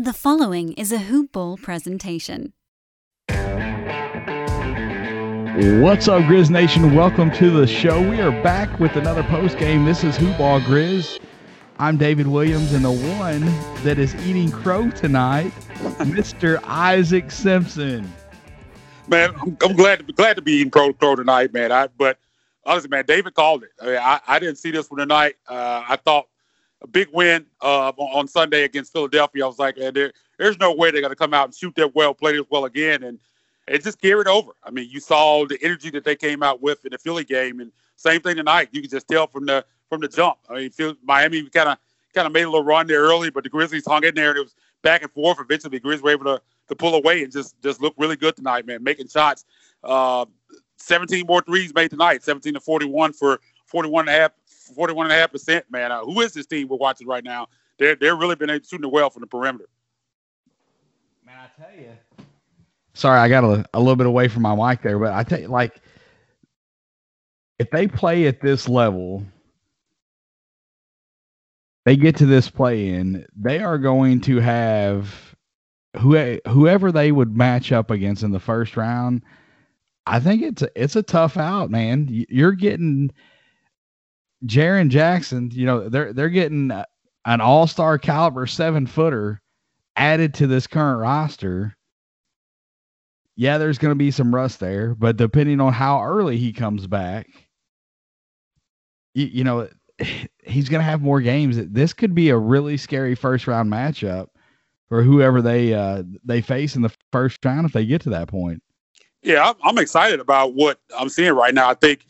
The following is a Hoop Ball presentation. What's up, Grizz Nation? Welcome to the show. We are back with another post game. This is Hoop Ball Grizz. I'm David Williams, and the one that is eating crow tonight, Mr. Isaac Simpson. Man, I'm, I'm glad to be glad to be eating crow, crow tonight, man. I but honestly, man, David called it. I, mean, I, I didn't see this one tonight. Uh, I thought a big win uh, on Sunday against Philadelphia. I was like, there, there's no way they're going to come out and shoot that well, play this well again, and it just carried over. I mean, you saw the energy that they came out with in the Philly game, and same thing tonight. You could just tell from the from the jump. I mean, Miami kind of kind of made a little run there early, but the Grizzlies hung in there, and it was back and forth. Eventually, the Grizzlies were able to to pull away and just just look really good tonight, man. Making shots. Uh, 17 more threes made tonight, 17 to 41 for 41 and a half 41 and a half percent, man. Uh, who is this team we're watching right now? They're they're really been shooting it well from the perimeter. Man, I tell you. Sorry, I got a, a little bit away from my mic there, but I tell you, like, if they play at this level, they get to this play in, they are going to have who whoever they would match up against in the first round. I think it's a, it's a tough out, man. You're getting Jaren Jackson, you know, they're they're getting an all-star caliber seven footer added to this current roster. Yeah, there's going to be some rust there, but depending on how early he comes back, you, you know, he's going to have more games. This could be a really scary first round matchup for whoever they uh, they face in the first round if they get to that point. Yeah, I'm excited about what I'm seeing right now. I think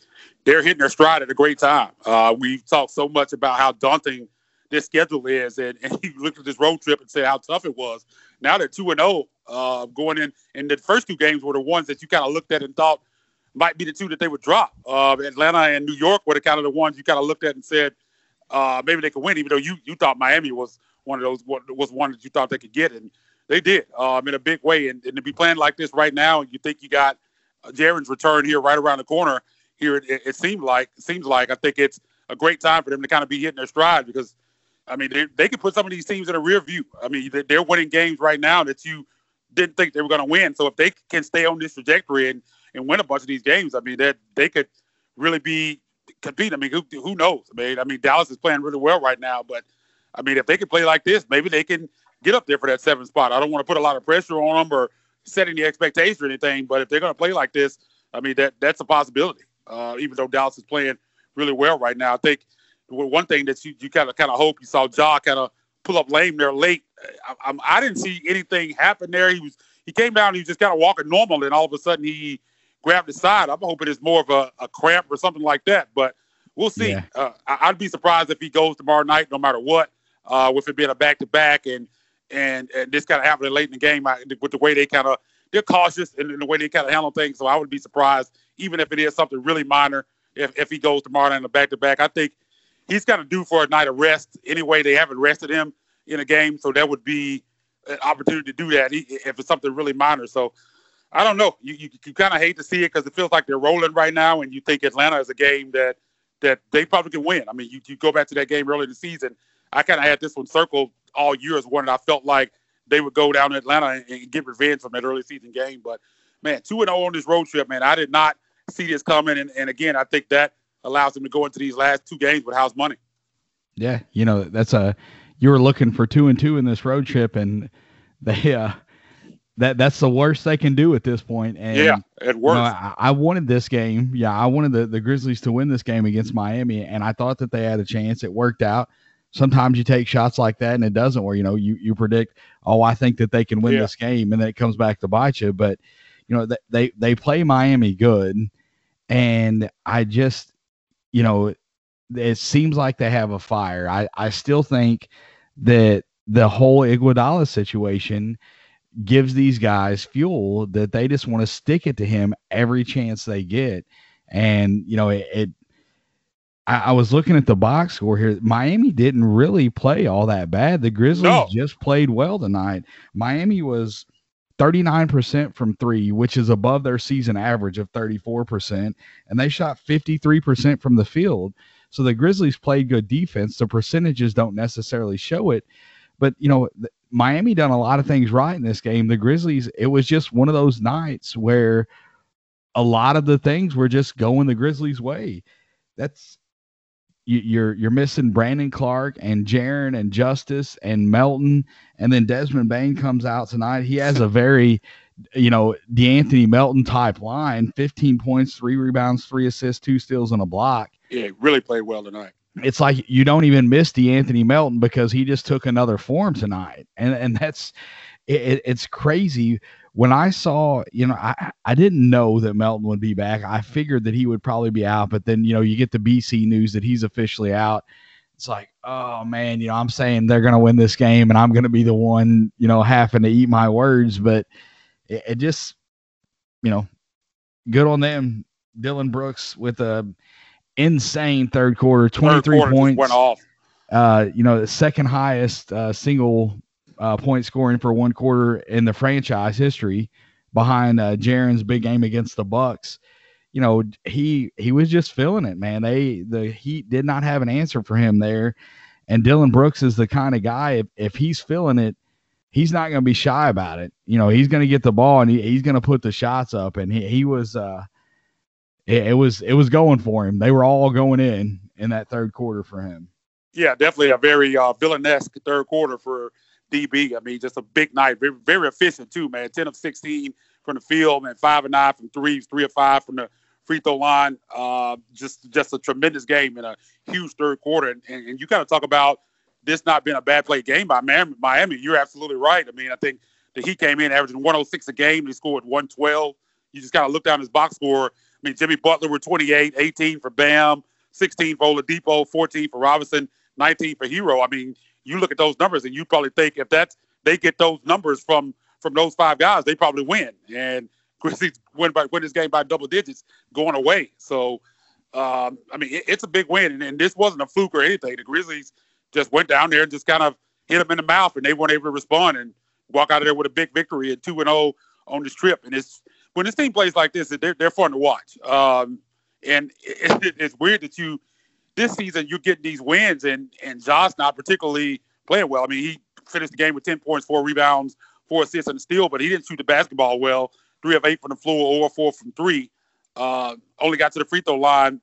they're hitting their stride at a great time. Uh, we've talked so much about how daunting this schedule is, and, and you looked at this road trip and said how tough it was. Now they're two and zero oh, uh, going in, and the first two games were the ones that you kind of looked at and thought might be the two that they would drop. Uh, Atlanta and New York were the kind of the ones you kind of looked at and said uh, maybe they could win, even though you you thought Miami was one of those was one that you thought they could get, and they did um, in a big way. And, and to be playing like this right now, you think you got Jaren's return here right around the corner here it, it, seemed like seems like I think it's a great time for them to kind of be hitting their stride because I mean they they could put some of these teams in a rear view. I mean they're winning games right now that you didn't think they were going to win. So if they can stay on this trajectory and, and win a bunch of these games, I mean that they could really be compete. I mean who who knows? I mean I mean Dallas is playing really well right now, but I mean if they can play like this, maybe they can get up there for that seventh spot. I don't want to put a lot of pressure on them or set any expectations or anything, but if they're going to play like this, I mean that that's a possibility uh, even though Dallas is playing really well right now. I think one thing that you, you kind of kind of hope you saw Ja kind of pull up lame there late. I, I, I, didn't see anything happen there. He was he came down, he was just kind of walking normal, and all of a sudden he grabbed his side. I'm hoping it's more of a, a cramp or something like that, but we'll see. Yeah. Uh, I, would be surprised if he goes tomorrow night, no matter what, uh, with it being a back to back and and and this kind of happening late in the game I, with the way they kind of they're cautious in, in the way they kind of handle things. So I would be surprised even if it is something really minor, if, if he goes tomorrow in the back to back. I think he's kind of due for a night of rest. Anyway, they haven't rested him in a game, so that would be an opportunity to do that if it's something really minor. So I don't know. You you, you kind of hate to see it because it feels like they're rolling right now, and you think Atlanta is a game that that they probably can win. I mean, you, you go back to that game early in the season. I kind of had this one circled all year as one that I felt like they would go down to Atlanta and, get revenge from that early season game. But man, two and zero oh on this road trip, man. I did not see this coming. And, and again, I think that allows them to go into these last two games with house money. Yeah, you know that's a you were looking for two and two in this road trip, and they uh that that's the worst they can do at this point. And yeah, it works. You know, I, I, wanted this game. Yeah, I wanted the, the Grizzlies to win this game against Miami, and I thought that they had a chance. It worked out. Sometimes you take shots like that and it doesn't where you know you you predict, oh, I think that they can win yeah. this game, and then it comes back to bite you. But you know they they play Miami good, and I just, you know, it seems like they have a fire. I, I still think that the whole Iguodala situation gives these guys fuel that they just want to stick it to him every chance they get. And, you know, it, it I, I, was looking at the box score here. Miami didn't really play all that bad. The Grizzlies no. just played well tonight. Miami was 39% from three, which is above their season average of 34%. And they shot 53% from the field. So the Grizzlies played good defense. The percentages don't necessarily show it. But, you know, Miami done a lot of things right in this game. The Grizzlies, it was just one of those nights where a lot of the things were just going the Grizzlies' way. That's you, you're you're missing Brandon Clarke and Jaren and Justise and Melton, and then Desmond Bane comes out tonight. He has a very you know, De'Anthony Melton type line, 15 points, three rebounds, three assists, two steals, and a block. Yeah, really played well tonight it's like you don't even miss De'Anthony Melton because he just took another form tonight, and and that's it, it's crazy. When I saw, you know, I I didn't know that Melton would be back. I figured that he would probably be out, but then you know you get the BC news that he's officially out. It's like, oh man, you know, I'm saying they're gonna win this game, and I'm gonna be the one, you know, having to eat my words, but it, it just, you know, good on them. Dillon Brooks with a insane third quarter, 23 third quarter points. Went off. Uh, you know, the second highest uh, single uh, point scoring for one quarter in the franchise history, behind uh, Jaren's big game against the Bucks. You know, he he was just feeling it, man. They the Heat did not have an answer for him there, and Dillon Brooks is the kind of guy if if he's feeling it, he's not going to be shy about it. You know, he's going to get the ball and he, he's going to put the shots up, and he he was. uh it, it was it was going for him. They were all going in in that third quarter for him. Yeah, definitely a very uh, villainesque third quarter for DB. I mean, just a big night. Very, very efficient too, man. Ten of sixteen from the field, man. Five and nine from threes, three of five from the free throw line. Uh, just just a tremendous game in a huge third quarter. And, and, and you kind of talk about this not being a bad play game by Miami. Miami, you're absolutely right. I mean, I think that he came in averaging 106 a game. He scored 112. You just kind of look down his box score I mean, Jimmy Butler were 28, 18 for Bam, 16 for Oladipo, 14 for Robinson, 19 for Herro. I mean, you look at those numbers and you probably think if that's they get those numbers from from those five guys, they probably win. And Grizzlies win by win this game by double digits going away. So, um, I mean, it, it's a big win, and, and, this wasn't a fluke or anything. The Grizzlies just went down there and just kind of hit them in the mouth, and they weren't able to respond and walk out of there with a big victory at two and zero oh on this trip. And it's when this team plays like this, they're they're fun to watch. Um, and it, it, it's weird that you this season you're getting these wins and and Josh not particularly playing well. I mean, he finished the game with ten points, four rebounds, four assists, and a steal, but he didn't shoot the basketball well. Three of eight from the floor, or four from three. Uh, only got to the free throw line.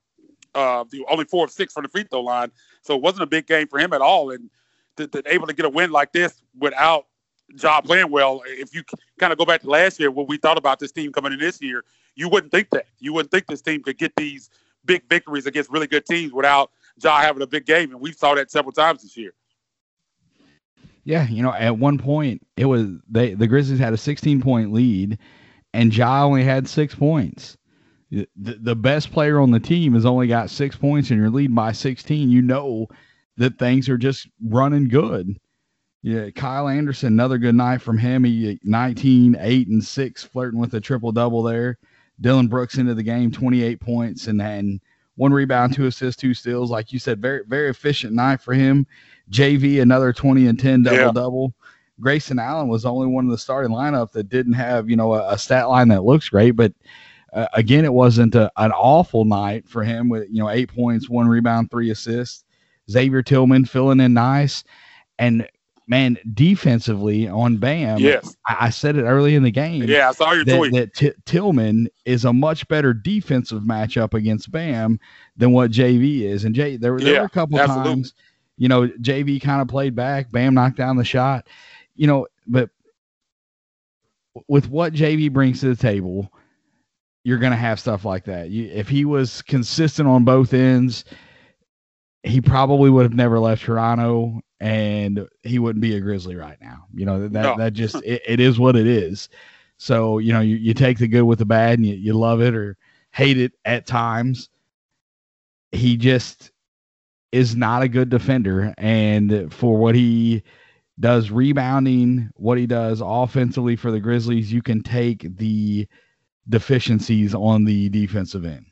Uh, only four of six from the free throw line. So it wasn't a big game for him at all. And to, to able to get a win like this without job playing well. If you kind of go back to last year, what we thought about this team coming in this year, you wouldn't think that. You wouldn't think this team could get these big victories against really good teams without Ja having a big game, and we saw that several times this year. Yeah, you know, at one point it was they the Grizzlies had a 16 point lead, and Ja only had six points. The, the best player on the team has only got six points, and you're leading by 16. You know that things are just running good. Yeah, Kyle Anderson, another good night from him. He 19, 8, and 6, flirting with a triple double there. Dillon Brooks into the game, 28 points, and then one rebound, two assists, two steals. Like you said, very, very efficient night for him. JV, another 20 and 10 double yeah. double. Grayson Allen was the only one in the starting lineup that didn't have, you know, a, a stat line that looks great. But uh, again, it wasn't a, an awful night for him with, you know, eight points, one rebound, three assists. Xavier Tillman filling in nice. And man, defensively on Bam, yes, I, I, said it early in the game. Yeah, I saw your that, tweet. That T- Tillman is a much better defensive matchup against Bam than what JV is. And J, there, there yeah, were a couple absolutely. times, you know, JV kind of played back. Bam knocked down the shot, you know, but with what JV brings to the table, you're going to have stuff like that. You, if he was consistent on both ends, he probably would have never left Toronto and he wouldn't be a Grizzly right now. You know, that no. that just it, it is what it is. So, you know, you, you take the good with the bad and you, you love it or hate it at times. He just is not a good defender. And for what he does rebounding, what he does offensively for the Grizzlies, you can take the deficiencies on the defensive end.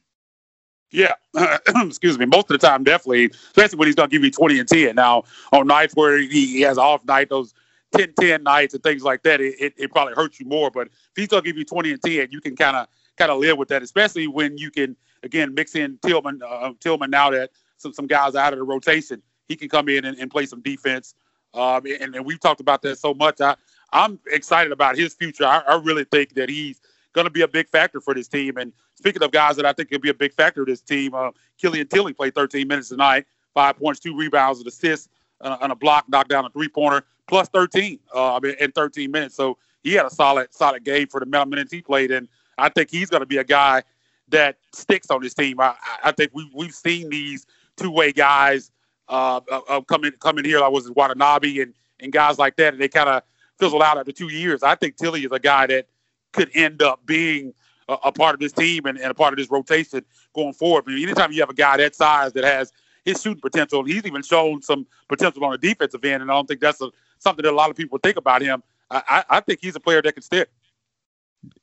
Yeah, excuse me. Most of the time, definitely, especially when he's going to give you 20 and 10. Now, on nights where he, has off night, those 10 10 nights and things like that, it, it, it probably hurts you more. But if he's going to give you 20 and 10, you can kind of kind of live with that, especially when you can, again, mix in Tillman, uh, Tillman now that some, some guys are out of the rotation. He can come in and, and play some defense Um, and, and we've talked about that so much. I, I'm excited about his future. I, I really think that he's going to be a big factor for this team. And speaking of guys that I think could be a big factor of this team, uh, Killian Tillie played 13 minutes tonight, five points, two rebounds, an assist, and a, block, knocked down a three pointer, plus 13 uh, in 13 minutes. So he had a solid, solid game for the amount of minutes he played. And I think he's going to be a guy that sticks on this team. I, I think we, we've seen these two way guys uh, uh, come in, come in here. I was Watanabe and, and guys like that, and they kind of fizzle out after two years. I think Tillie is a guy that could end up being a, a part of this team and, and, a part of this rotation going forward. I mean, anytime you have a guy that size that has his shooting potential, he's even shown some potential on the defensive end, and I don't think that's a, something that a lot of people think about him. I, I, I think he's a player that can stick.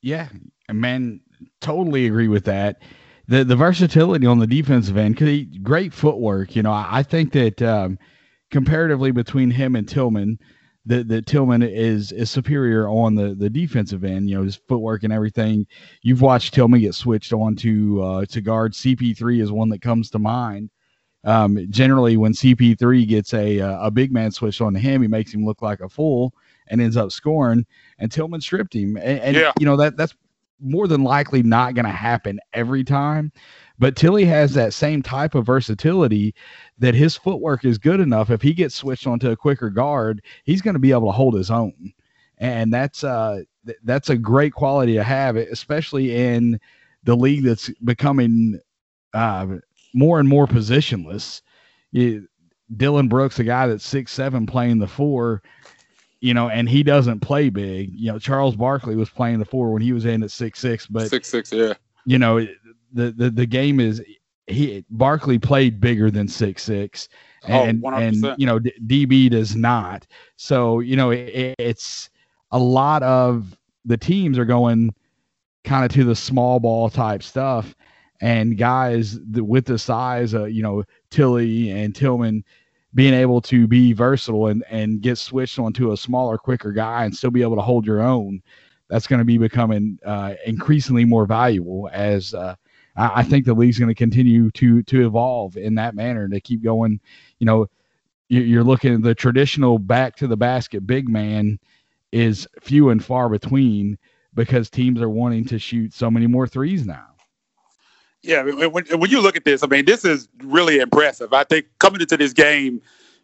Yeah, man, totally agree with that. The the versatility on the defensive end, he, great footwork. You know, I, I think that um, comparatively between him and Tillman, that, that Tillman is is superior on the the defensive end. You know his footwork and everything. You've watched Tillman get switched on to uh, to guard. CP3 is one that comes to mind. Um, generally, when CP3 gets a uh, a big man switched on to him, he makes him look like a fool and ends up scoring. And Tillman stripped him, and, and yeah. you know that that's more than likely not going to happen every time. But Tillie has that same type of versatility that his footwork is good enough. If he gets switched onto a quicker guard, he's going to be able to hold his own, and that's uh th- that's a great quality to have, especially in the league that's becoming uh, more and more positionless. You, Dillon Brooks, a guy that's six seven, playing the four, you know, and he doesn't play big. You know, Charles Barkley was playing the four when he was in at six six, but six six, yeah. You know, the the, the game is he Barkley played bigger than six six, and oh, and you know D- DB does not. So you know it, it's a lot of the teams are going kind of to the small ball type stuff, and guys with the size, of you know Tillie and Tillman being able to be versatile and and get switched onto a smaller, quicker guy and still be able to hold your own. That's going to be becoming uh, increasingly more valuable as uh, I, I think the league's going to continue to to evolve in that manner to keep going. You know, you're looking at the traditional back to the basket big man is few and far between because teams are wanting to shoot so many more threes now. Yeah, when, when you look at this, I mean, this is really impressive. I think coming into this game,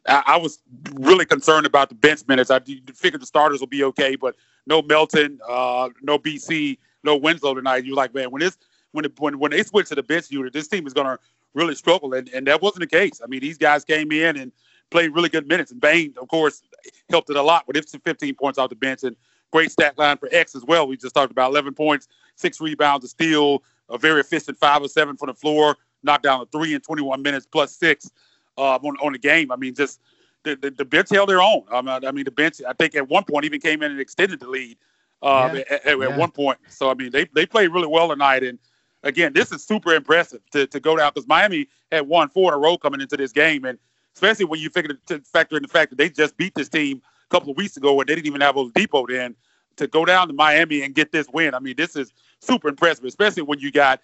I, I was really concerned about the bench minutes. I figured the starters will be okay, but no Melton, uh, no BC, no Winslow tonight. You're like, man, when this when it, when when they switched to the bench unit, this team is going to really struggle, and, and that wasn't the case. I mean, these guys came in and played really good minutes, and Bane, of course, helped it a lot with his 15 points off the bench and great stat line for X as well. We just talked about 11 points, six rebounds, a steal, a very efficient five or seven from the floor, knocked down a three in 21 minutes plus six uh, on on the game. I mean, just the, the, the bench held their own. I mean, I mean, the bench. I think at one point even came in and extended the lead. Uh, yeah. at, at, yeah. one point. So I mean, they they played really well tonight, and again, this is super impressive to, to go down because Miami had won four in a row coming into this game, and especially when you figure to factor in the fact that they just beat this team a couple of weeks ago and they didn't even have Oladipo then to go down to Miami and get this win. I mean, this is super impressive, especially when you got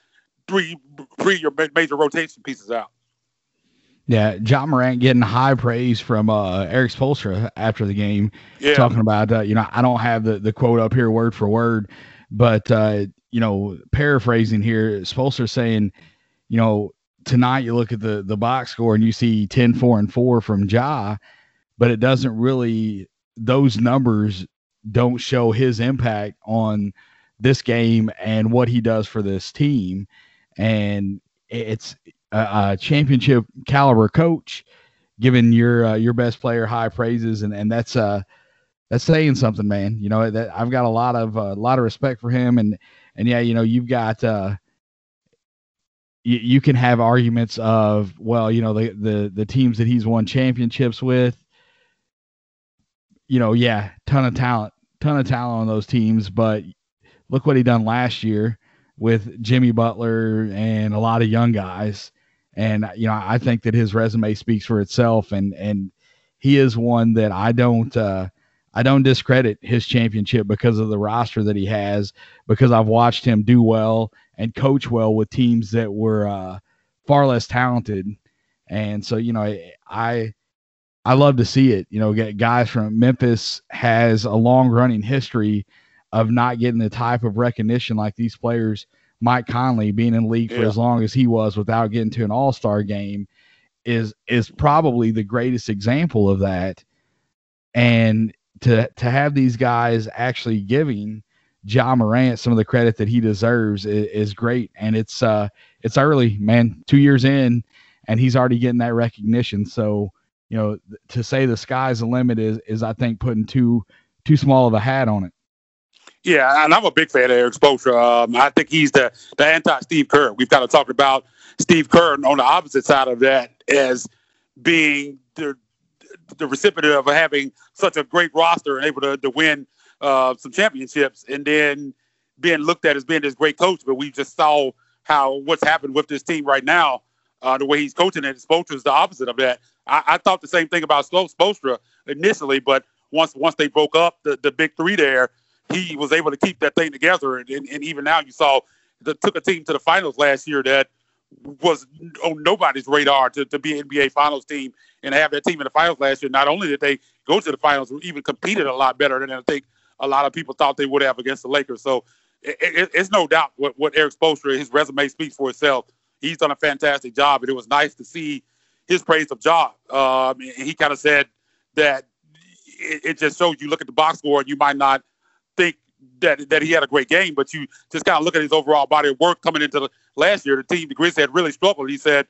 three three your major rotation pieces out. Yeah, Ja Morant getting high praise from uh, Erik Spoelstra after the game, yeah. talking about uh, you know I don't have the the quote up here word for word, but uh, you know, paraphrasing here, Spoelstra saying, you know, tonight you look at the the box score and you see 10 4 and 4 from Ja, but it doesn't really those numbers don't show his impact on this game and what he does for this team. And it's a, a championship caliber coach giving your uh, your best player high praises, and and that's uh that's saying something, man. You know that I've got a lot of a uh, lot of respect for him, and and yeah, you know, you've got uh, you, can have arguments of well, you know, the the the teams that he's won championships with. You know, yeah, ton of talent, ton of talent on those teams, but look what he done last year with Jimmy Butler and a lot of young guys. And you know, I think that his resume speaks for itself, and and he is one that I don't. Uh, I don't discredit his championship because of the roster that he has, because I've watched him do well and coach well with teams that were uh, far less talented. And so, you know, I I love to see it. You know, get guys from Memphis has a long running history of not getting the type of recognition like these players. Mike Conley being in league for yeah. as long as he was without getting to an All Star game is is probably the greatest example of that. And to to have these guys actually giving Ja Morant some of the credit that he deserves is, is great. And it's uh it's early, man. Two years in, and he's already getting that recognition. So you know, to say the sky's the limit is is I think putting too too small of a hat on it. Yeah, and I'm a big fan of Erik Spoelstra. Um, I think he's the the anti Steve Kerr. We've kind of talked about Steve Kerr on the opposite side of that as being the the recipient of having such a great roster and able to, to win uh, some championships, and then being looked at as being this great coach. But we just saw how what's happened with this team right now. Uh, the way he's coaching it, Spoelstra is the opposite of that. I, I thought the same thing about Spoelstra initially, but once once they broke up the, the big three there, he was able to keep that thing together. And, and, and even now, you saw that took a team to the finals last year that was on nobody's radar to, to be an NBA Finals team and have that team in the finals last year. Not only did they go to the finals, even competed a lot better than I think a lot of people thought they would have against the Lakers. So it, it, it's no doubt what, what Erik Spoelstra, his resume speaks for itself. He's done a fantastic job, and it was nice to see his praise of Ja. Um, he kind of said that it, it, just shows you look at the box score and you might not think that that he had a great game, but you just kind of look at his overall body of work coming into the last year. The team, the Grizzlies, had really struggled. He said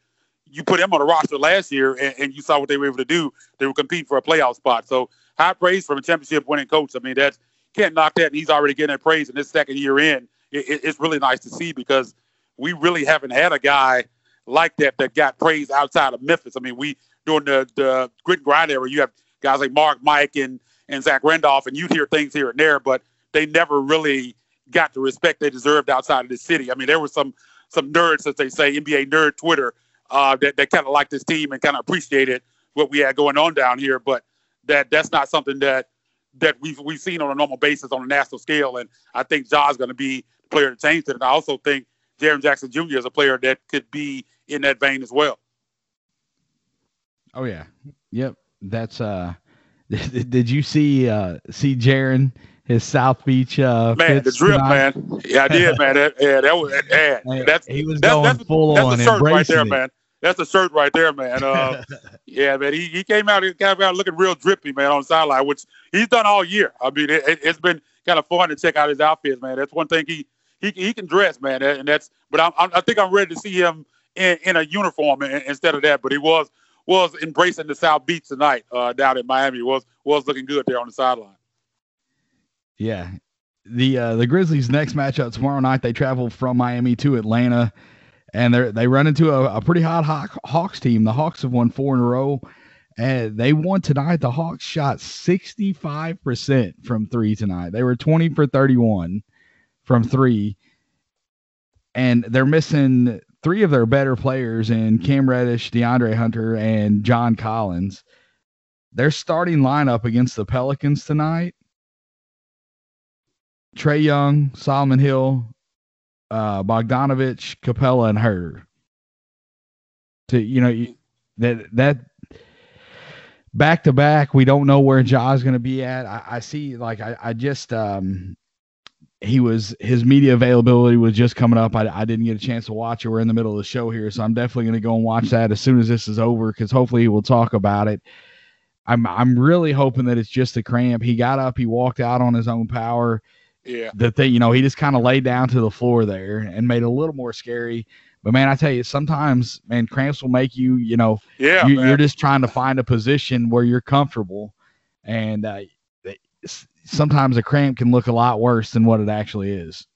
you put him on the roster last year and, and, you saw what they were able to do. They were competing for a playoff spot. So high praise from a championship winning coach. I mean, that's can't knock that. And he's already getting that praise in his second year in. It, it's really nice to see because we really haven't had a guy like that that got praise outside of Memphis. I mean, we during the the grit and grind era, you have guys like Marc, Mike, and and Zach Randolph, and you'd hear things here and there, but they never really got the respect they deserved outside of the city. I mean, there were some some nerds, as they say, NBA nerd Twitter, uh, that that kind of like this team and kind of appreciated what we had going on down here, but that that's not something that that we've we've seen on a normal basis on a national scale. And I think Ja's going to be the player to change it. And I also think Jaren Jackson Jr. is a player that could be in that vein as well. Oh yeah, yep. That's uh. Did you see uh see Jaren his South Beach uh man the drip tonight? man yeah I did man that, yeah that was yeah, that's he was that's, going that's, full that's on the shirt right there it. man that's the shirt right there man uh, yeah man he, he came out he came out looking real drippy man on the sideline which he's done all year I mean it, has been kind of fun to check out his outfits man that's one thing he he, he can dress man and that's but I'm, i think I'm ready to see him in, in a uniform instead of that. But he was was embracing the South Beach tonight uh, down in Miami. Was was looking good there on the sideline. Yeah, the uh, the Grizzlies' next matchup tomorrow night. They travel from Miami to Atlanta, and they they run into a, a pretty hot Hawk, Hawks team. The Hawks have won four in a row, and they won tonight. The Hawks shot sixty five percent from three tonight. They were twenty for thirty one from three, and they're missing three of their better players in Cam Reddish, DeAndre Hunter, and John Collins. Their starting lineup against the Pelicans tonight Trae Young, Solomon Hill, uh, Bogdanovich, Capela, and Huerter. To you know that that back to back, we don't know where Ja's going to be at. I, I, see, like I, I just um, he was his media availability was just coming up. I, I didn't get a chance to watch it. We're in the middle of the show here, so I'm definitely going to go and watch that as soon as this is over because hopefully he will talk about it. I'm I'm really hoping that it's just a cramp. He got up, he walked out on his own power. Yeah. That they, you know, he just kind of laid down to the floor there and made it a little more scary. But man, I tell you, sometimes man, cramps will make you, you know, yeah, you, are just trying to find a position where you're comfortable, and uh, sometimes a cramp can look a lot worse than what it actually is.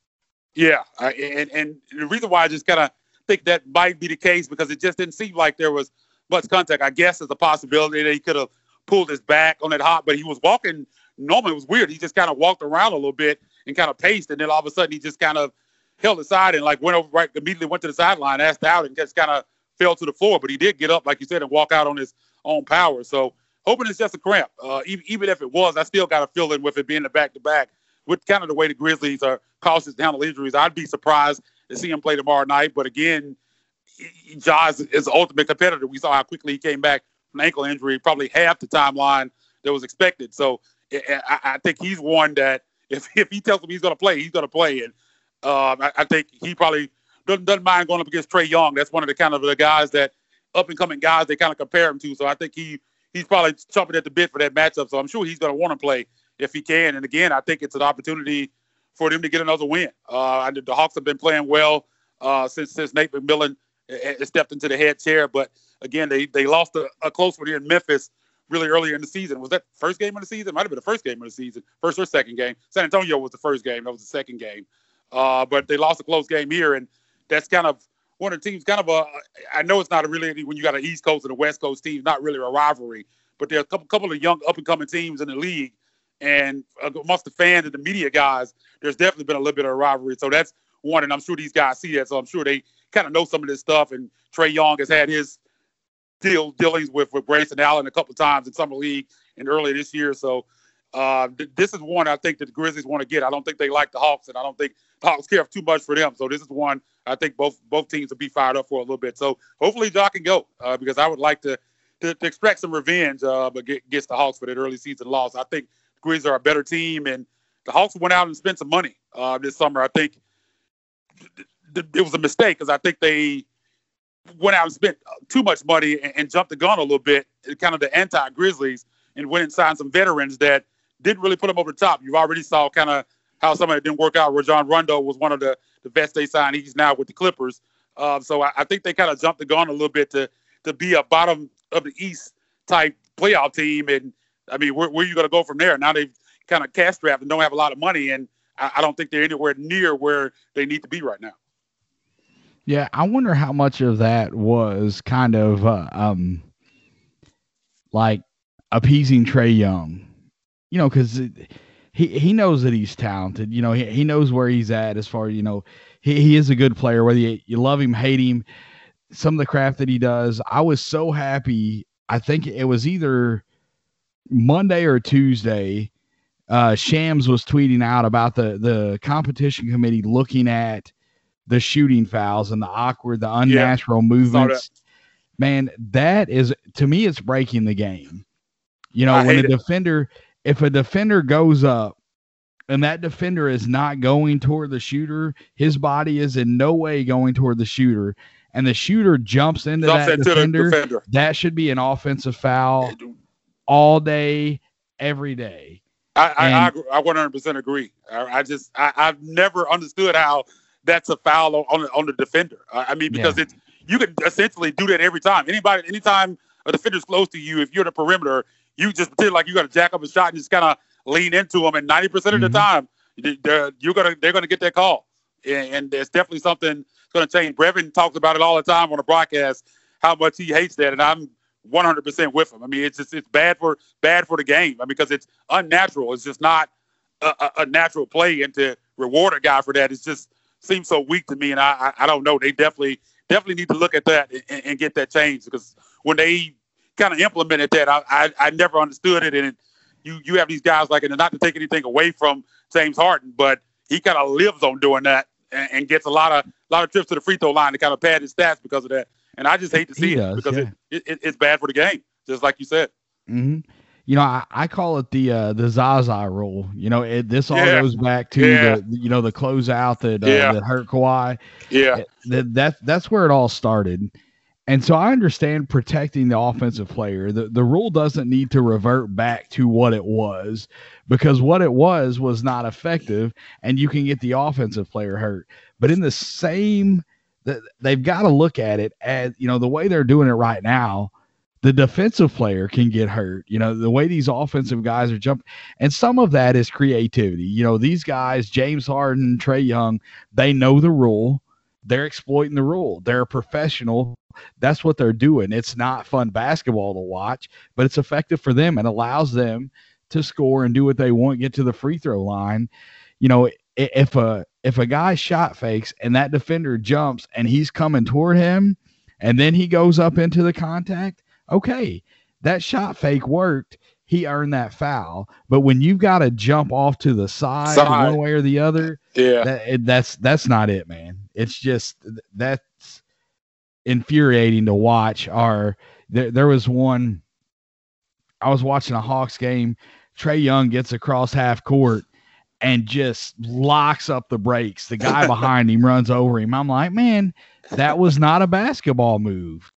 Yeah, I, and and the reason why I just kind of think that might be the case because it just didn't seem like there was much contact. I guess there's a possibility that he could have pulled his back on that hop, but he was walking. Normally, it was weird. He just kind of walked around a little bit and kind of paced, and then all of a sudden he just kind of held aside and like went over right immediately went to the sideline, asked out, and just kind of fell to the floor. But he did get up, like you said, and walk out on his own power. So hoping it's just a cramp. Uh, even, even if it was, I still got a feeling with it being the back to back, with kind of the way the Grizzlies are cautious to handle injuries, I'd be surprised to see him play tomorrow night. But again, Ja is, is the ultimate competitor. We saw how quickly he came back from ankle injury, probably half the timeline that was expected. So I, I think he's one that if if he tells him he's going to play, he's going to play. And um, I, I, think he probably doesn't, doesn't mind going up against Trae Young. That's one of the kind of the guys that up and coming guys they kind of compare him to. So I think he he's probably chomping at the bit for that matchup. So I'm sure he's going to want to play if he can. And again, I think it's an opportunity for them to get another win. Uh, the Hawks have been playing well uh, since since Nate McMillan stepped into the head chair. But again, they they lost a, a close one here in Memphis really earlier in the season. Was that first game of the season? Might have been the first game of the season, first or second game. San Antonio was the first game. That was the second game. Uh, but they lost a close game here, and that's kind of one of the teams. Kind of a. I know it's not a really when you got an East Coast and a West Coast team, not really a rivalry. But there are a couple, couple of young up and coming teams in the league, and amongst the fans and the media guys, there's definitely been a little bit of a rivalry. So that's one, and I'm sure these guys see that. So I'm sure they kind of know some of this stuff. And Trae Young has had his deal dealings with with Grayson Allen a couple times in summer league and earlier this year. So uh, th- this is one I think that the Grizzlies want to get. I don't think they like the Hawks, and I don't think the Hawks care too much for them. So this is one I think both both teams will be fired up for a little bit. So hopefully Doc can go uh, because I would like to to, to extract some revenge, uh, against the Hawks for that early season loss. I think the Grizzlies are a better team, and the Hawks went out and spent some money uh, this summer. I think it was a mistake because I think they out and spent too much money and, and jumped the gun a little bit, kind of the anti Grizzlies, and went and signed some veterans that didn't really put them over the top. You already saw kind of how some of it didn't work out. Rajon Rondo was one of the, the best they signed. He's now with the Clippers. Uh, so I, I, think they kind of jumped the gun a little bit to to be a bottom of the East type playoff team. And I mean, where, where are you going to go from there? Now they've kind of cash strapped and don't have a lot of money, and I, I don't think they're anywhere near where they need to be right now. Yeah, I wonder how much of that was kind of uh, um like appeasing Trae Young. You know, because he he knows that he's talented. You know, he, he knows where he's at as far you know. He, he is a good player, whether you, you love him, hate him. Some of the craft that he does, I was so happy. I think it was either Monday or Tuesday. Uh, Shams was tweeting out about the the competition committee looking at the shooting fouls and the awkward, the unnatural yeah, movements. Man, that is to me, it's breaking the game. You know, I when a it. defender, if a defender goes up and that defender is not going toward the shooter, his body is in no way going toward the shooter, and the shooter jumps into jumps that into defender, defender, that should be an offensive foul all day, every day. I, and, I, I, I 100% agree. I, I just, I, I've never understood how that's a foul on on the defender. I mean, because yeah. it's you can essentially do that every time. Anybody, anytime a defender's close to you, if you're in the perimeter, you just pretend like you got to jack up a shot and just kind of lean into them. And ninety percent of the mm-hmm. time, they're, you're gonna they're gonna get that call. And, and it's definitely something that's gonna change. Brevin talks about it all the time on the broadcast how much he hates that, and I'm 100% with him. I mean, it's just it's bad for bad for the game. I mean, because it's unnatural. It's just not a, a, a natural play, and to reward a guy for that, it's just seems so weak to me, and I, I, I don't know. They definitely definitely need to look at that and, and get that changed because when they kind of implemented that, I, I, I never understood it. And you you have these guys like, and not to take anything away from James Harden, but he kind of lives on doing that and, and, gets a lot of a lot of trips to the free throw line to kind of pad his stats because of that. And I just hate to see he it because yeah. it, it, it's bad for the game, just like you said. Mm-hmm you know, I, I call it the uh, the Zaza rule. You know, it, this all yeah. goes back to yeah. the you know the closeout that uh, yeah. that hurt Kawhi. Yeah, that, that that's where it all started. And so I understand protecting the offensive player. The the rule doesn't need to revert back to what it was because what it was was not effective, and you can get the offensive player hurt. But in the same, they've got to look at it as you know the way they're doing it right now the defensive player can get hurt. You know, the way these offensive guys are jumping, and some of that is creativity. You know, these guys, James Harden, Trae Young, they know the rule. They're exploiting the rule. They're professional. That's what they're doing. It's not fun basketball to watch, but it's effective for them and allows them to score and do what they want, get to the free throw line. You know, if a if a guy shot fakes and that defender jumps and he's coming toward him and then he goes up into the contact, okay, that shot fake worked. He earned that foul. But when you've got to jump off to the side, side. one way or the other, yeah, that, that's that's not it, man. It's just that's infuriating to watch our there, there was one. I was watching a Hawks game. Trae Young gets across half court and just locks up the brakes. The guy behind him runs over him. I'm like, man, that was not a basketball move.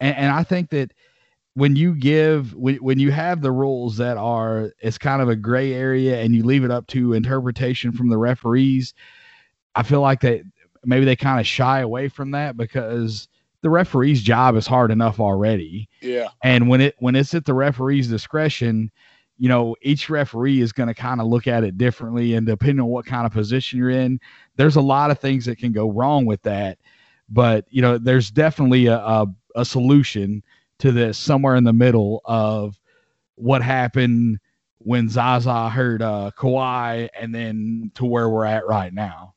And, and I think that when you give when, when you have the rules that are it's kind of a gray area and you leave it up to interpretation from the referees, I feel like that maybe they kind of shy away from that because the referee's job is hard enough already. Yeah. And when it when it's at the referee's discretion, you know, each referee is going to kind of look at it differently and depending on what kind of position you're in, there's a lot of things that can go wrong with that. But, you know, there's definitely a, a, a solution to this somewhere in the middle of what happened when Zaza hurt uh, Kawhi and then to where we're at right now.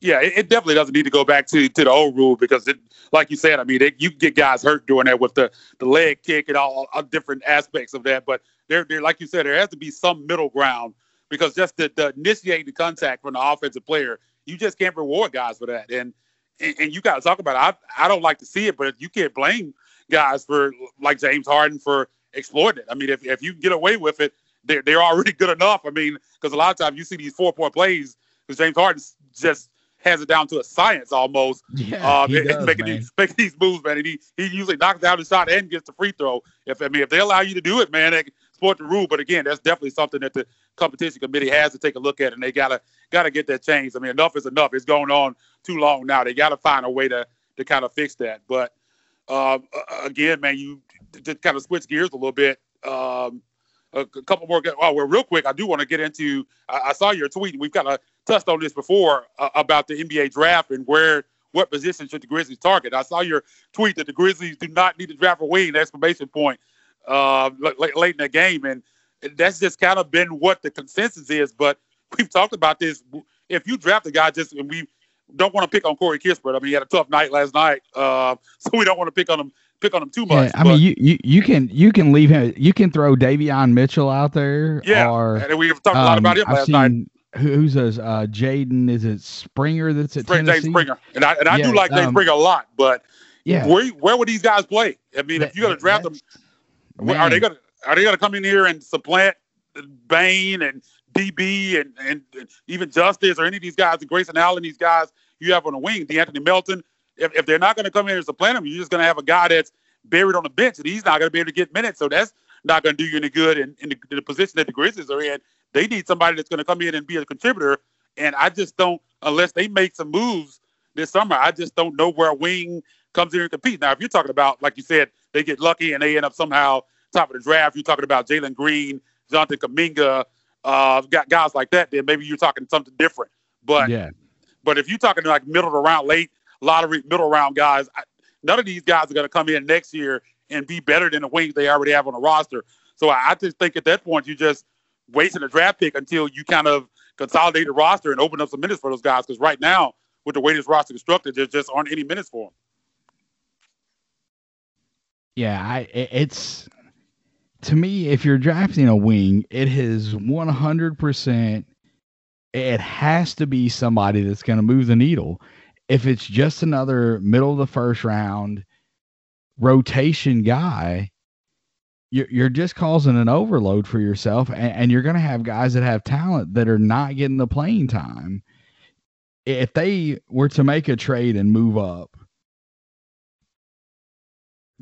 Yeah, it, it, definitely doesn't need to go back to, to the old rule because, it, like you said, I mean, it, you get guys hurt doing that with the, the leg kick and all, all different aspects of that. But there, there, like you said, there has to be some middle ground because just the, the initiating the contact from the offensive player, you just can't reward guys for that. And and, and you got to talk about it. I, I don't like to see it, but you can't blame guys for like James Harden for exploiting it. I mean, if, if you get away with it, they're, they're already good enough. I mean, because a lot of times you see these four point plays because James Harden just has it down to a science almost. Yeah, uh, he does, making man. these making these moves, man. And he he usually knocks down the shot and gets the free throw. If I mean if they allow you to do it, man, they support the rule. But again, that's definitely something that the competition committee has to take a look at, and they gotta gotta get that changed. I mean, enough is enough. It's going on too long now. They gotta find a way to to kind of fix that. But um, again, man, you just kind of switch gears a little bit. Um, a, couple more. Oh, well, real quick, I do want to get into. I, I saw your tweet. We've kind of touched on this before uh, about the NBA draft and where what position should the Grizzlies target. I saw your tweet that the Grizzlies do not need to draft a wing exclamation point uh, late, late in the game, and that's just kind of been what the consensus is. But we've talked about this. If you draft a guy, just and we don't want to pick on Corey Kispert. I mean, he had a tough night last night, uh, so we don't want to pick on him pick on him too much. Yeah, I mean, you, you you can you can leave him. You can throw Davion Mitchell out there. Yeah, or, and we've talked um, a lot about him I've last seen, night. Who's a uh, Jaden? Is it Springer that's at Spring, Tennessee? Springer, and I and I Yeah, do like um, Springer a lot, but Yeah, where where would these guys play? I mean, if you're going to draft them, that's- are they going to are they to come in here and supplant Bane and DB and, and even Justise or any of these guys, and Grayson Allen, these guys you have on the wing, DeAnthony Melton. If, if they're not going to come in and supplant him, you're just going to have a guy that's buried on the bench, and he's not going to be able to get minutes. So that's not going to do you any good in, in, the, in the position that the Grizzlies are in. They need somebody that's going to come in and be a contributor. And I just don't, unless they make some moves this summer, I just don't know where a wing comes in and competes. Now, if you're talking about, like you said, they get lucky and they end up somehow top of the draft, you're talking about Jalen Green, Jonathan Kuminga, uh, got guys like that, then maybe you're talking something different. But yeah, but if you're talking like middle the round, late lottery, middle round guys, I, none of these guys are going to come in next year and be better than the wings they already have on the roster. So I, I just think at that point you're just wasting a draft pick until you kind of consolidate the roster and open up some minutes for those guys. Because right now, with the way this roster constructed, there just aren't any minutes for them. yeah. I it's to me, if you're drafting a wing, it is 100. percent It has to be somebody that's going to move the needle. If it's just another middle of the first round rotation guy, you're, you're just causing an overload for yourself, and, you're going to have guys that have talent that are not getting the playing time. If they were to make a trade and move up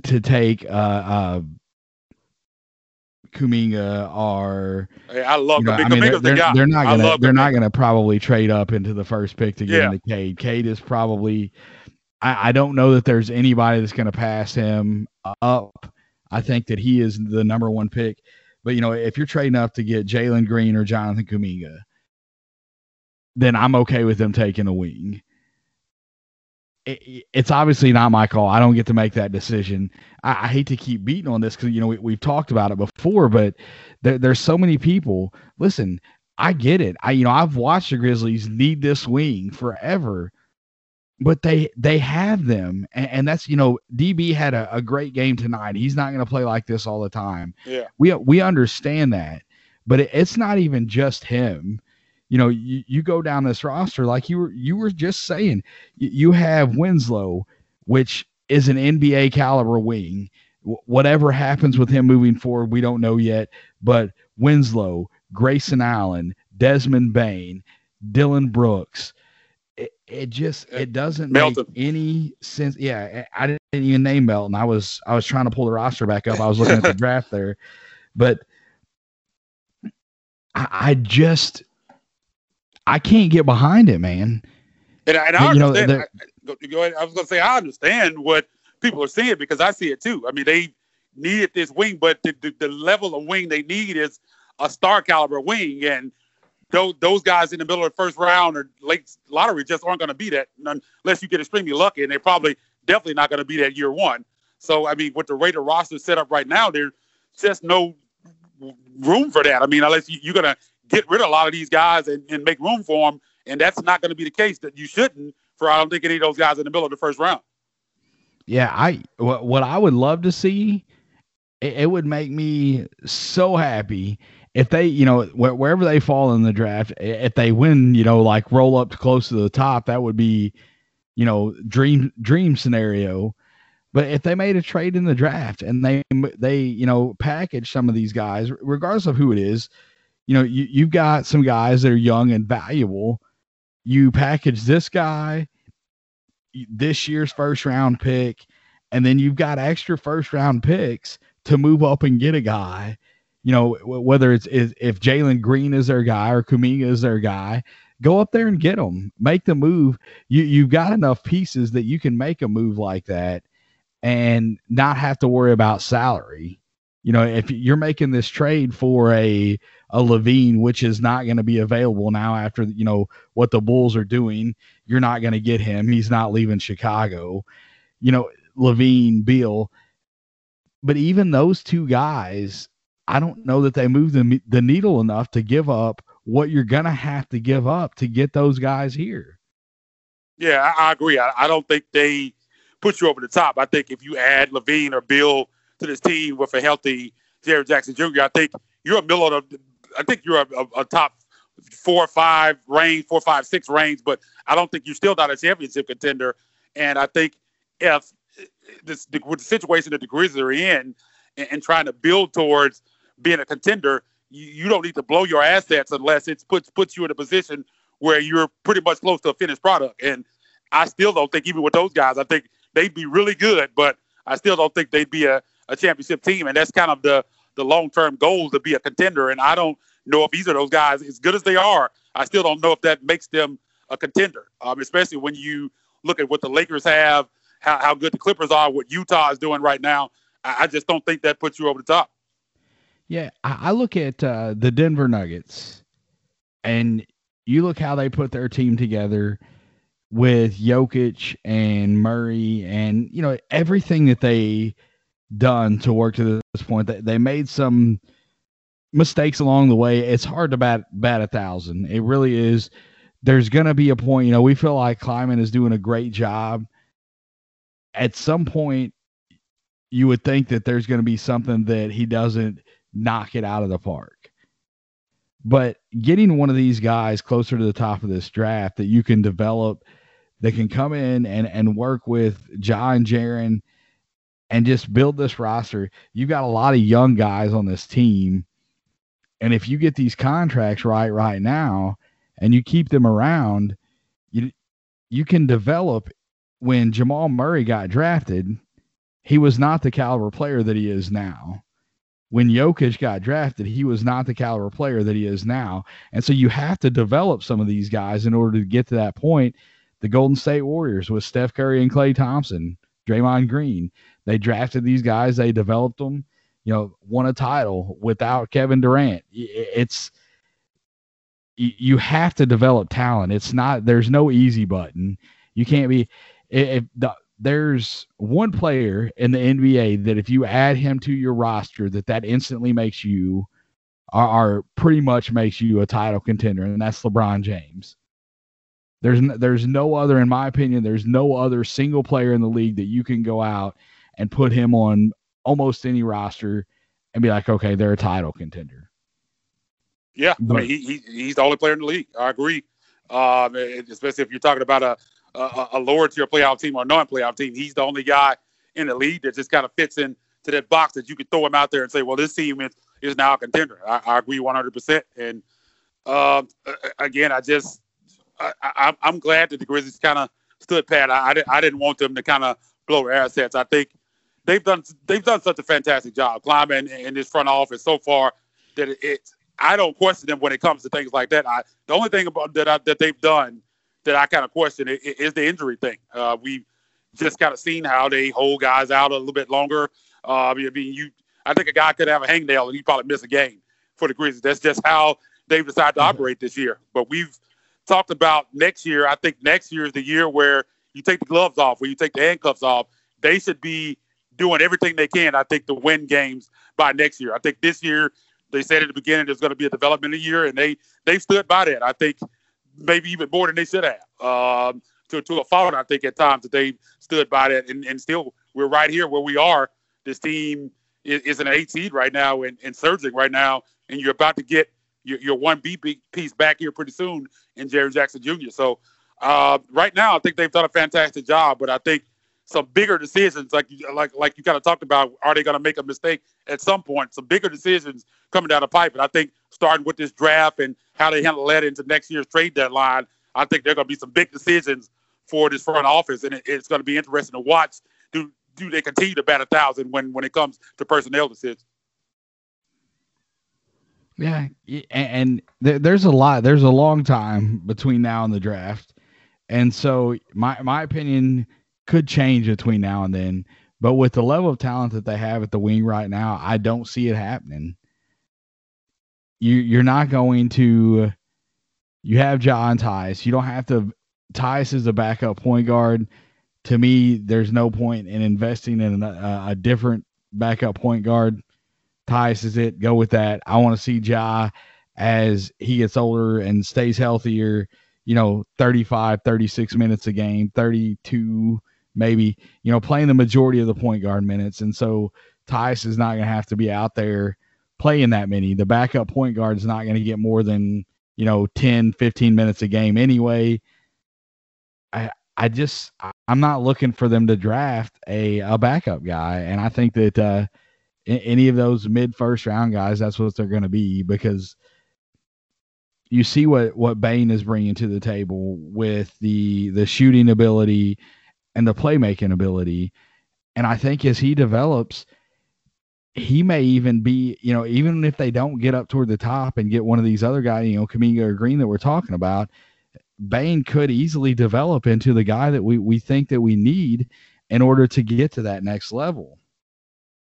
to take uh, Kuminga are. Hey, I love you know, I mean, they're, the they're, not I gonna love they're not gonna probably trade up into the first pick to get Yeah. into Cade. Cade is probably I, I don't know that there's anybody that's gonna pass him up. I think that he is the number one pick. But you know, if you're trading up to get Jalen Green or Jonathan Kuminga, then I'm okay with them taking a wing. It- it's obviously not my call. I don't get to make that decision. I, I hate to keep beating on this because you know we, we've talked about it before, but there, there's so many people. Listen, I get it. I you know I've watched the Grizzlies need this wing forever, but they they have them, and, and that's you know DB had a, a great game tonight. He's not going to play like this all the time. Yeah. We we understand that, but it, it's not even just him. You know, you, you go down this roster like you were you were just saying. You, you have Winslow, which is an NBA caliber wing. whatever happens with him moving forward, we don't know yet. But Winslow, Grayson Allen, Desmond Bane, Dillon Brooks, it, it just uh, it doesn't Melton. make any sense. Yeah, I didn't even name Melton. I was I was trying to pull the roster back up. I was looking at the draft there, but I, I just I can't get behind it, man. And, and I, you know, I, go, go ahead. I was going to say I understand what people are saying because I see it too. I mean, they needed this wing, but the, the, the level of wing they need is a star caliber wing, and those those guys in the middle of the first round or late lottery just aren't going to be that unless you get extremely lucky, and they're probably definitely not going to be that year one. So I mean, with the Raider roster set up right now, there's just no room for that. I mean, unless you, are going to get rid of a lot of these guys and, and make room for them, and that's not going to be the case. That you shouldn't for I don't think any of those guys in the middle of the first round. Yeah, I what, I would love to see, it, it would make me so happy if they, you know, wh- wherever they fall in the draft, if they win, you know, like roll up close to the top, that would be, you know, dream dream scenario. But if they made a trade in the draft and they they you know package some of these guys, regardless of who it is, you know, you you've got some guys that are young and valuable. You package this guy, this year's first round pick, and then you've got extra first round picks to move up and get a guy you know, whether it's if Jalen Green is their guy or Kuminga is their guy, go up there and get them. Make the move. You you've got enough pieces that you can make a move like that and not have to worry about salary. You know, if you're making this trade for a a LaVine, which is not going to be available now after you know what the Bulls are doing, you're not going to get him. He's not leaving Chicago. You know, LaVine, Beal. But even those two guys, I don't know that they move the, the needle enough to give up what you're going to have to give up to get those guys here. Yeah, I, I agree. I, I, don't think they put you over the top. I think if you add LaVine or Beal to this team with a healthy Jaren Jackson Jr., I think you're a middle of I think you're a, a, a top four or five range, four, five, six range, but I don't think you're still not a championship contender. And I think if this, the, with the situation that the Grizzlies are in and, and trying to build towards being a contender, you, you don't need to blow your assets unless it puts puts you in a position where you're pretty much close to a finished product. And I still don't think even with those guys, I think they'd be really good, but I still don't think they'd be a, a championship team. And that's kind of the the long term goal to be a contender. And I don't know if either of those guys, as good as they are, I still don't know if that makes them a contender. Um, especially when you look at what the Lakers have, how, how good the Clippers are, what Utah is doing right now. I, I just don't think that puts you over the top. Yeah, I, I look at uh, the Denver Nuggets, and you look how they put their team together with Jokic and Murray, and you know everything that they done to work to this point. They, they made some mistakes along the way. It's hard to bat bat a thousand. It really is. There's gonna be a point. You know, we feel like Kleiman is doing a great job. At some point, you would think that there's going to be something that he doesn't knock it out of the park. But getting one of these guys closer to the top of this draft that you can develop, that can come in and, and work with John and Jaren and just build this roster. You've got a lot of young guys on this team. And if you get these contracts right right now and you keep them around, you you can develop when Jamal Murray got drafted, he was not the caliber player that he is now when Jokic got drafted, he was not the caliber player that he is now. And so you have to develop some of these guys in order to get to that point. The Golden State Warriors with Steph Curry and Klay Thompson, Draymond Green, they drafted these guys, they developed them, you know, won a title without Kevin Durant. It's you have to develop talent. It's not there's no easy button. You can't be if the there's one player in the NBA that if you add him to your roster, that that instantly makes you are, are pretty much makes you a title contender, and that's LeBron James. There's there's no other, in my opinion, there's no other single player in the league that you can go out and put him on almost any roster and be like, okay, they're a title contender. Yeah, but, I mean, he, he, he's the only player in the league. I agree. Um, especially if you're talking about a a, a lower tier playoff team or non playoff team. He's the only guy in the league that just kind of fits in to that box that you could throw him out there and say, well, this team is, is now a contender. I, I agree 100%. And uh, again, I just I, am glad that the Grizzlies kind of stood pat. I, I didn't want them to kind of blow their assets. I think they've done they've done such a fantastic job climbing in this front office so far that it, it I don't question them when it comes to things like that. I the only thing about that I, that they've done that I kind of question is, is the injury thing. Uh, we've just kind of seen how they hold guys out a little bit longer. Uh, I mean, you I think a guy could have a hangnail and he probably miss a game for the Grizzlies. That's just how they've decided to mm-hmm. operate this year. But we've talked about next year. I think next year is the year where you take the gloves off, where you take the handcuffs off. They should be doing everything they can, I think, to win games by next year. I think this year they said at the beginning there's going to be a development year, and they they stood by that. I think maybe even more than they should have. Um, to, to a fault, I think at times that they stood by that, and, and still we're right here where we are. This team is, is an eight seed right now and, and surging right now, and you're about to get your, your one B piece back here pretty soon in Jaren Jackson Jr. So uh, right now, I think they've done a fantastic job, but I think some bigger decisions, like like like you kind of talked about, are they going to make a mistake at some point? Some bigger decisions coming down the pipe, and I think starting with this draft and how they handle that into next year's trade deadline, I think there are going to be some big decisions for this front office, and it, it's going to be interesting to watch. Do do they continue to bat a thousand when when it comes to personnel decisions? Yeah, and there's a lot. There's a long time between now and the draft, and so my my opinion could change between now and then. But with the level of talent that they have at the wing right now, I don't see it happening. You you're not going to. You have John Tyus. You don't have to. Tyus is a backup point guard. To me, there's no point in investing in a, a different backup point guard Tyus is it. Go with that. I want to see Ja as he gets older and stays healthier, you know, 35, 36 minutes a game, 32 maybe, you know, playing the majority of the point guard minutes. And so Tyus is not going to have to be out there playing that many. The backup point guard is not going to get more than, you know, 10, 15 minutes a game anyway. I, I just, I'm not looking for them to draft a, a backup guy. And I think that, uh, any of those mid first round guys, that's what they're going to be because you see what what Bane is bringing to the table with the the shooting ability and the playmaking ability, and I think as he develops, he may even be you know even if they don't get up toward the top and get one of these other guys, you know Kuminga or Green that we're talking about, Bane could easily develop into the guy that we we think that we need in order to get to that next level.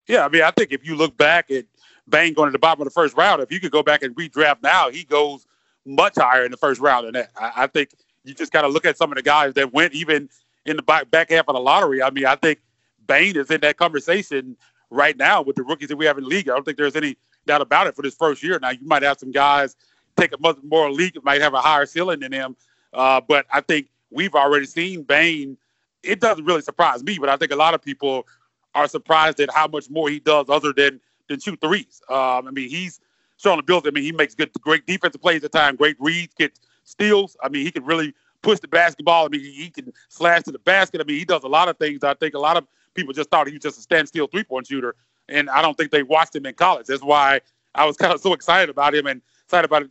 Yeah, I mean, I think if you look back at Bane going to the bottom of the first round, if you could go back and redraft now, he goes much higher in the first round than that. I, I think you just got to look at some of the guys that went even in the back, half of the lottery. I mean, I think Bane is in that conversation right now with the rookies that we have in the league. I don't think there's any doubt about it for this first year. Now, you might have some guys take a much more league, might have a higher ceiling than him. Uh, but I think we've already seen Bane. It doesn't really surprise me, but I think a lot of people are surprised at how much more he does other than than shoot threes. Um, I mean, he's showing the ability. I mean, he makes good, great defensive plays at time, great reads, gets steals. I mean, he can really push the basketball. I mean, he can slash to the basket. I mean, he does a lot of things. I think a lot of people just thought he was just a standstill three point shooter, and I don't think they watched him in college. That's why I was kind of so excited about him and excited about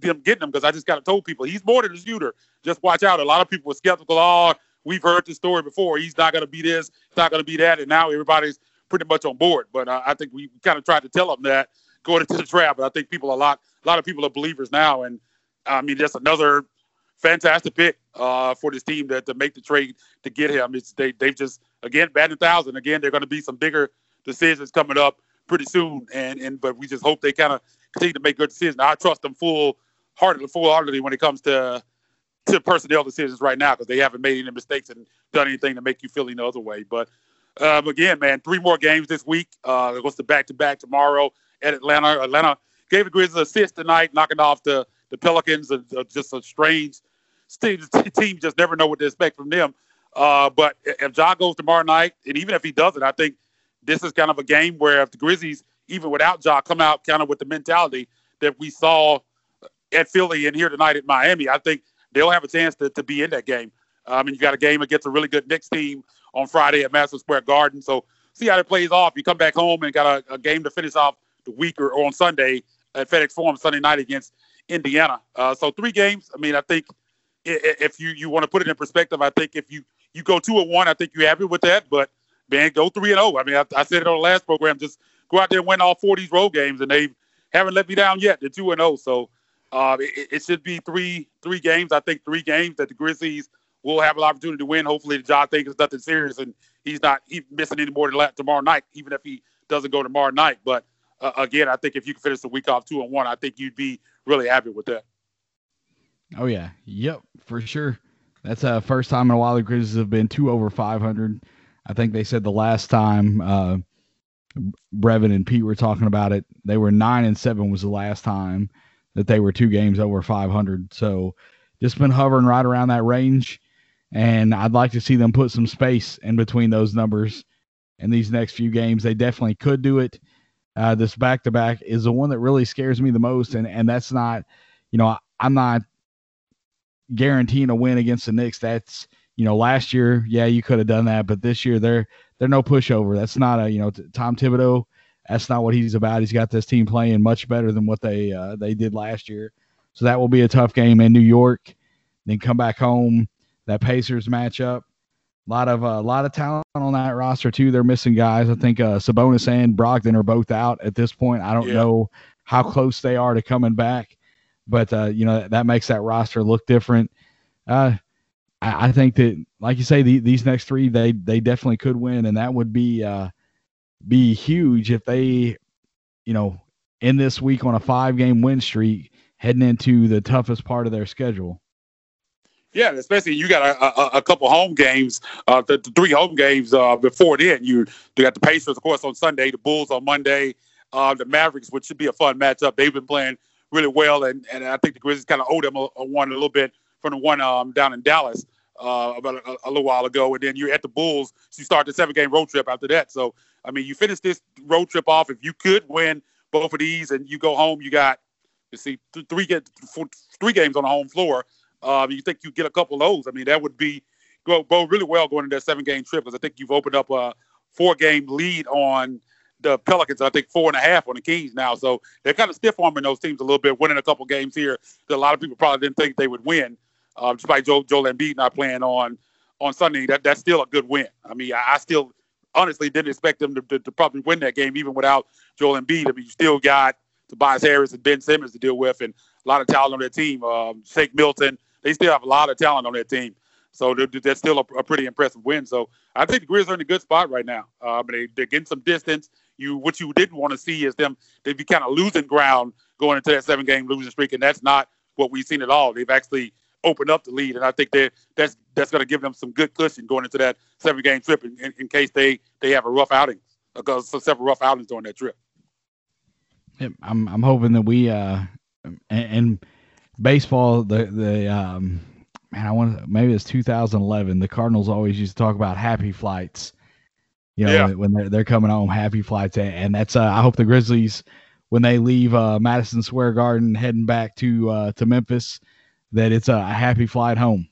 them getting him because I just kind of told people he's more than a shooter. Just watch out. A lot of people were skeptical. Oh, we've heard the story before. He's not going to be this, he's not going to be that, and now everybody's pretty much on board. But uh, I think we kind of tried to tell them that going into the draft. But I think people are a lot, a lot of people are believers now, and I mean, just another fantastic pick uh, for this team to, to make the trade to get him. It's they they've just again batting a thousand. Again, they're going to be some bigger decisions coming up pretty soon, and and but we just hope they kind of continue to make good decisions. I trust them full heartedly, full heartedly when it comes to to personnel decisions right now because they haven't made any mistakes and done anything to make you feel any other way. But um, again, man, three more games this week. Uh, it goes to back to back tomorrow at Atlanta. Atlanta gave the Grizzlies an assist tonight, knocking off the the Pelicans. Uh, uh, just a strange team. Team just never know what to expect from them. Uh, but if Ja goes tomorrow night, and even if he doesn't, I think this is kind of a game where if the Grizzlies, even without Ja, come out kind of with the mentality that we saw at Philly and here tonight at Miami, I think they'll have a chance to, to be in that game. I mean, you got a game against a really good Knicks team on Friday at Madison Square Garden. So see how it plays off. You come back home and got a, a game to finish off the week or, or, on Sunday at FedEx Forum Sunday night against Indiana. Uh, so three games. I mean, I think if you you want to put it in perspective, I think if you you go two and one, I think you're happy with that. But man, go three and zero. Oh. I mean, I, I, said it on the last program. Just go out there and win all four of these road games, and they haven't let me down yet. They're two and zero. Oh. So uh, it, it, should be three three games. I think three games that the Grizzlies will have an opportunity to win. Hopefully, the John thinks it's nothing serious, and he's not he's missing any more than that tomorrow night, even if he doesn't go tomorrow night. But uh, again, I think if you can finish the week off two and one, I think you'd be really happy with that. Oh yeah, yep, for sure. That's a uh, first time in a while the Grizzlies have been two over 500. I think they said the last time uh, Brevin and Pete were talking about it, they were nine and seven was the last time that they were two games over 500. So just been hovering right around that range, and I'd like to see them put some space in between those numbers in these next few games. They definitely could do it. Uh, this back to back is the one that really scares me the most, and and that's not, you know, I'm not guaranteeing a win against the Knicks. That's you know last year, yeah, you could have done that, but this year they're they're no pushover. That's not a you know Tom Thibodeau. That's not what he's about. He's got this team playing much better than what they uh, they did last year. So that will be a tough game in New York. Then come back home. That Pacers matchup. A lot of a uh, lot of talent on that roster too. They're missing guys. I think uh, Sabonis and Brogdon are both out at this point. I don't yeah. know how close they are to coming back but uh, you know that makes that roster look different. Uh, I, I, think that, like you say, the, these next three they they definitely could win, and that would be uh, be huge if they, you know, in this week on a five game win streak, heading into the toughest part of their schedule. Yeah, especially you got a, a, a couple home games, uh, the, the, three home games uh, before then. You you got the Pacers, of course, on Sunday, the Bulls on Monday, uh, the Mavericks, which should be a fun matchup. They've been playing really well, and, and I think the Grizzlies kind of owed them a, a, one a little bit from the one um, down in Dallas uh, about a, a, little while ago, and then you're at the Bulls. So you start the seven game road trip after that. So I mean, you finish this road trip off. If you could win both of these, and you go home, you got you see th- three get four, three games on the home floor. Um, you think you get a couple of those? I mean, that would be go, go really well going into that seven game trip because I think you've opened up a four game lead on the Pelicans, I think four and a half on the Kings now. So they're kind of stiff arming those teams a little bit, winning a couple games here that a lot of people probably didn't think they would win. Um, despite Joe Joel Embiid not playing on on Sunday, that that's still a good win. I mean, I, I still honestly didn't expect them to, to, to, probably win that game even without Joel Embiid. I mean, you still got Tobias Harris and Ben Simmons to deal with, and a lot of talent on their team. Um, Shake Milton, they still have a lot of talent on their team. So that's still a, a, pretty impressive win. So I think the Grizzlies are in a good spot right now. Uh, they, they're getting some distance you what you didn't want to see is them they'd be kind of losing ground going into that seven game losing streak, and that's not what we've seen at all. They've actually opened up the lead, and I think that that's that's going to give them some good cushion going into that seven game trip in, in, in, case they they have a rough outing because so several rough outings during that trip. I'm I'm hoping that we uh and, and baseball the the um man I want maybe it's 2011 the Cardinals always used to talk about happy flights you know, yeah. when they're they're coming home, happy flights, and that's uh, I hope the Grizzlies when they leave uh, Madison Square Garden heading back to uh, to Memphis, that it's a happy flight home.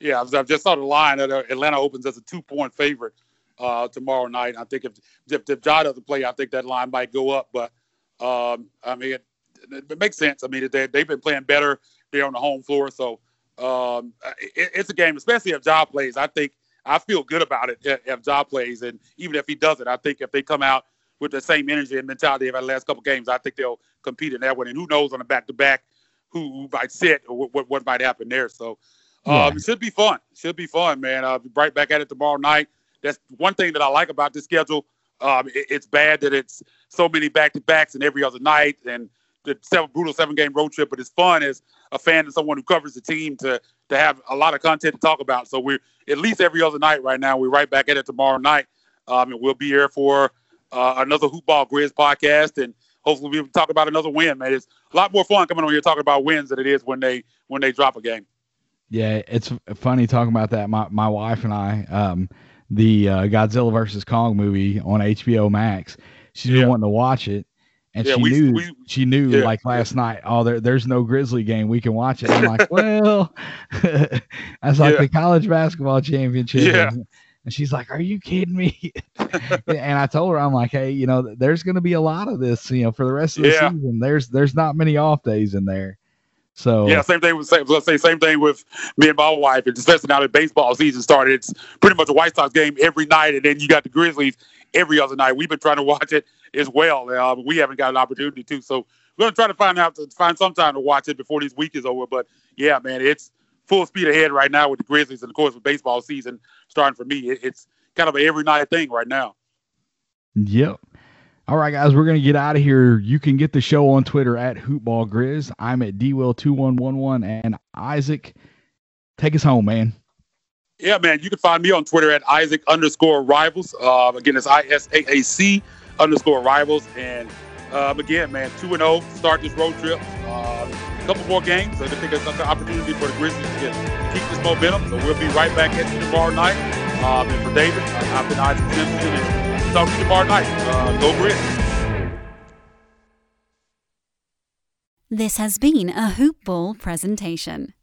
Yeah, I've just saw the line that uh, Atlanta opens as a two point favorite uh, tomorrow night. I think if if, if Ja doesn't play, I think that line might go up. But um, I mean, it, it, makes sense. I mean, they they've been playing better. They're on the home floor, so um, it, it's a game, especially if Ja plays. I think I feel good about it if, if Ja plays, and even if he doesn't, I think if they come out with the same energy and mentality of the last couple games, I think they'll compete in that one. And who knows on the back to back who might sit or what, what might happen there. So yeah. um, it should be fun. It should be fun, man. I'll be right back at it tomorrow night. That's one thing that I like about this schedule. Um, it, it's bad that it's so many back to backs and every other night and the seven, brutal seven game road trip, but it's fun as a fan and someone who covers the team to to have a lot of content to talk about. So we're at least every other night right now. We're right back at it tomorrow night, um, and we'll be here for uh, another Hoopball Grizz podcast, and hopefully we'll talk about another win. Man, it's a lot more fun coming on here talking about wins than it is when they when they drop a game. Yeah, it's funny talking about that. My my wife and I, um, the uh, Godzilla versus Kong movie on HBO Max. She's been wanting to watch it, and yeah, she, we, knew, we, she knew yeah, like last yeah. night, oh, there, there's no Grizzly game. We can watch it. I'm like, well, that's like the college basketball championship. Yeah. And she's like, Are you kidding me? and I told her, I'm like, Hey, you know, there's going to be a lot of this, you know, for the rest of the season. There's, there's not many off days in there. So, Yeah, same thing with same, let's say same thing with me and my wife, especially now that baseball season started. It's pretty much a White Sox game every night, and then you got the Grizzlies every other night. We've been trying to watch it as well, uh, but we haven't got an opportunity to. So we're gonna try to find out to find some time to watch it before this week is over. But yeah, man, it's full speed ahead right now with the Grizzlies, and of course with baseball season starting for me, it, it's kind of an every night thing right now. Yep. All right, guys, we're gonna get out of here. You can get the show on Twitter at HoopBallGrizz. I'm at DWill2111 and Isaac. Take us home, man. Yeah, man. You can find me on Twitter at Isaac underscore rivals. Um, again, it's I S A A C underscore rivals. And um, again, man, 2 and 0, start this road trip. Um, a couple more games. I think it's an opportunity for the Grizzlies to get, keep this momentum. So we'll be right back at you tomorrow night. Um, and for David, uh, I've been Isaac Simpson. Talk to you tomorrow night. Uh, go Grizz. This has been a Hoop Ball presentation.